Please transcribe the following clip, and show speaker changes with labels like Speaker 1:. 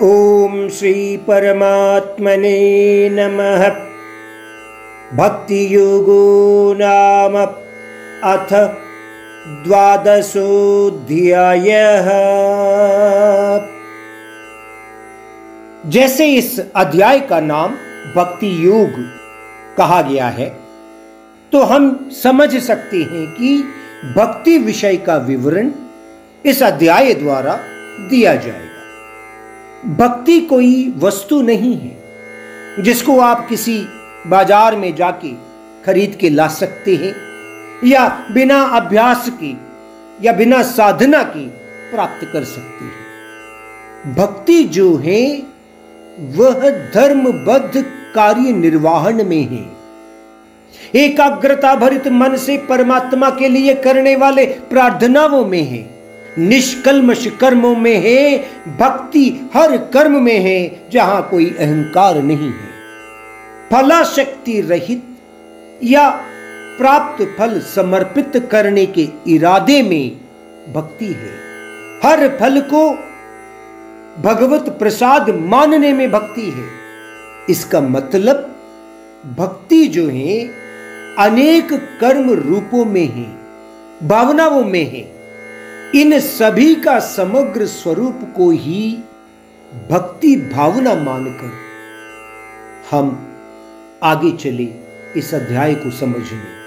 Speaker 1: ॐ श्रीपरमात्मने नमः। भक्तियोगो नाम अथ द्वादशोऽध्यायः। जैसे इस अध्याय का नाम भक्ति योग कहा गया है तो हम समझ सकते हैं कि भक्ति विषय का विवरण इस अध्याय द्वारा दिया जाएगा। भक्ति कोई वस्तु नहीं है, जिसको आप किसी बाज़ार में जाके खरीद के ला सकते हैं, या बिना अभ्यास के, या बिना साधना के प्राप्त कर सकते हैं। भक्ति जो है, वह धर्मबद्ध कार्य निर्वाहन में है। एकाग्रता भरित मन से परमात्मा के लिए करने वाले प्रार्थनाओं में है। निष्कलमश कर्मों में है, भक्ति हर कर्म में है, जहाँ कोई अहंकार नहीं है। फलाशक्ति रहित या प्राप्त फल समर्पित करने के इरादे में भक्ति है। हर फल को भगवत प्रसाद मानने में भक्ति है। इसका मतलब भक्ति जो है, अनेक कर्म रूपों में है, भावनाओं में है। इन सभी का समग्र स्वरूप को ही भक्ति भावना मानकर हम आगे चले इस अध्याय को समझने।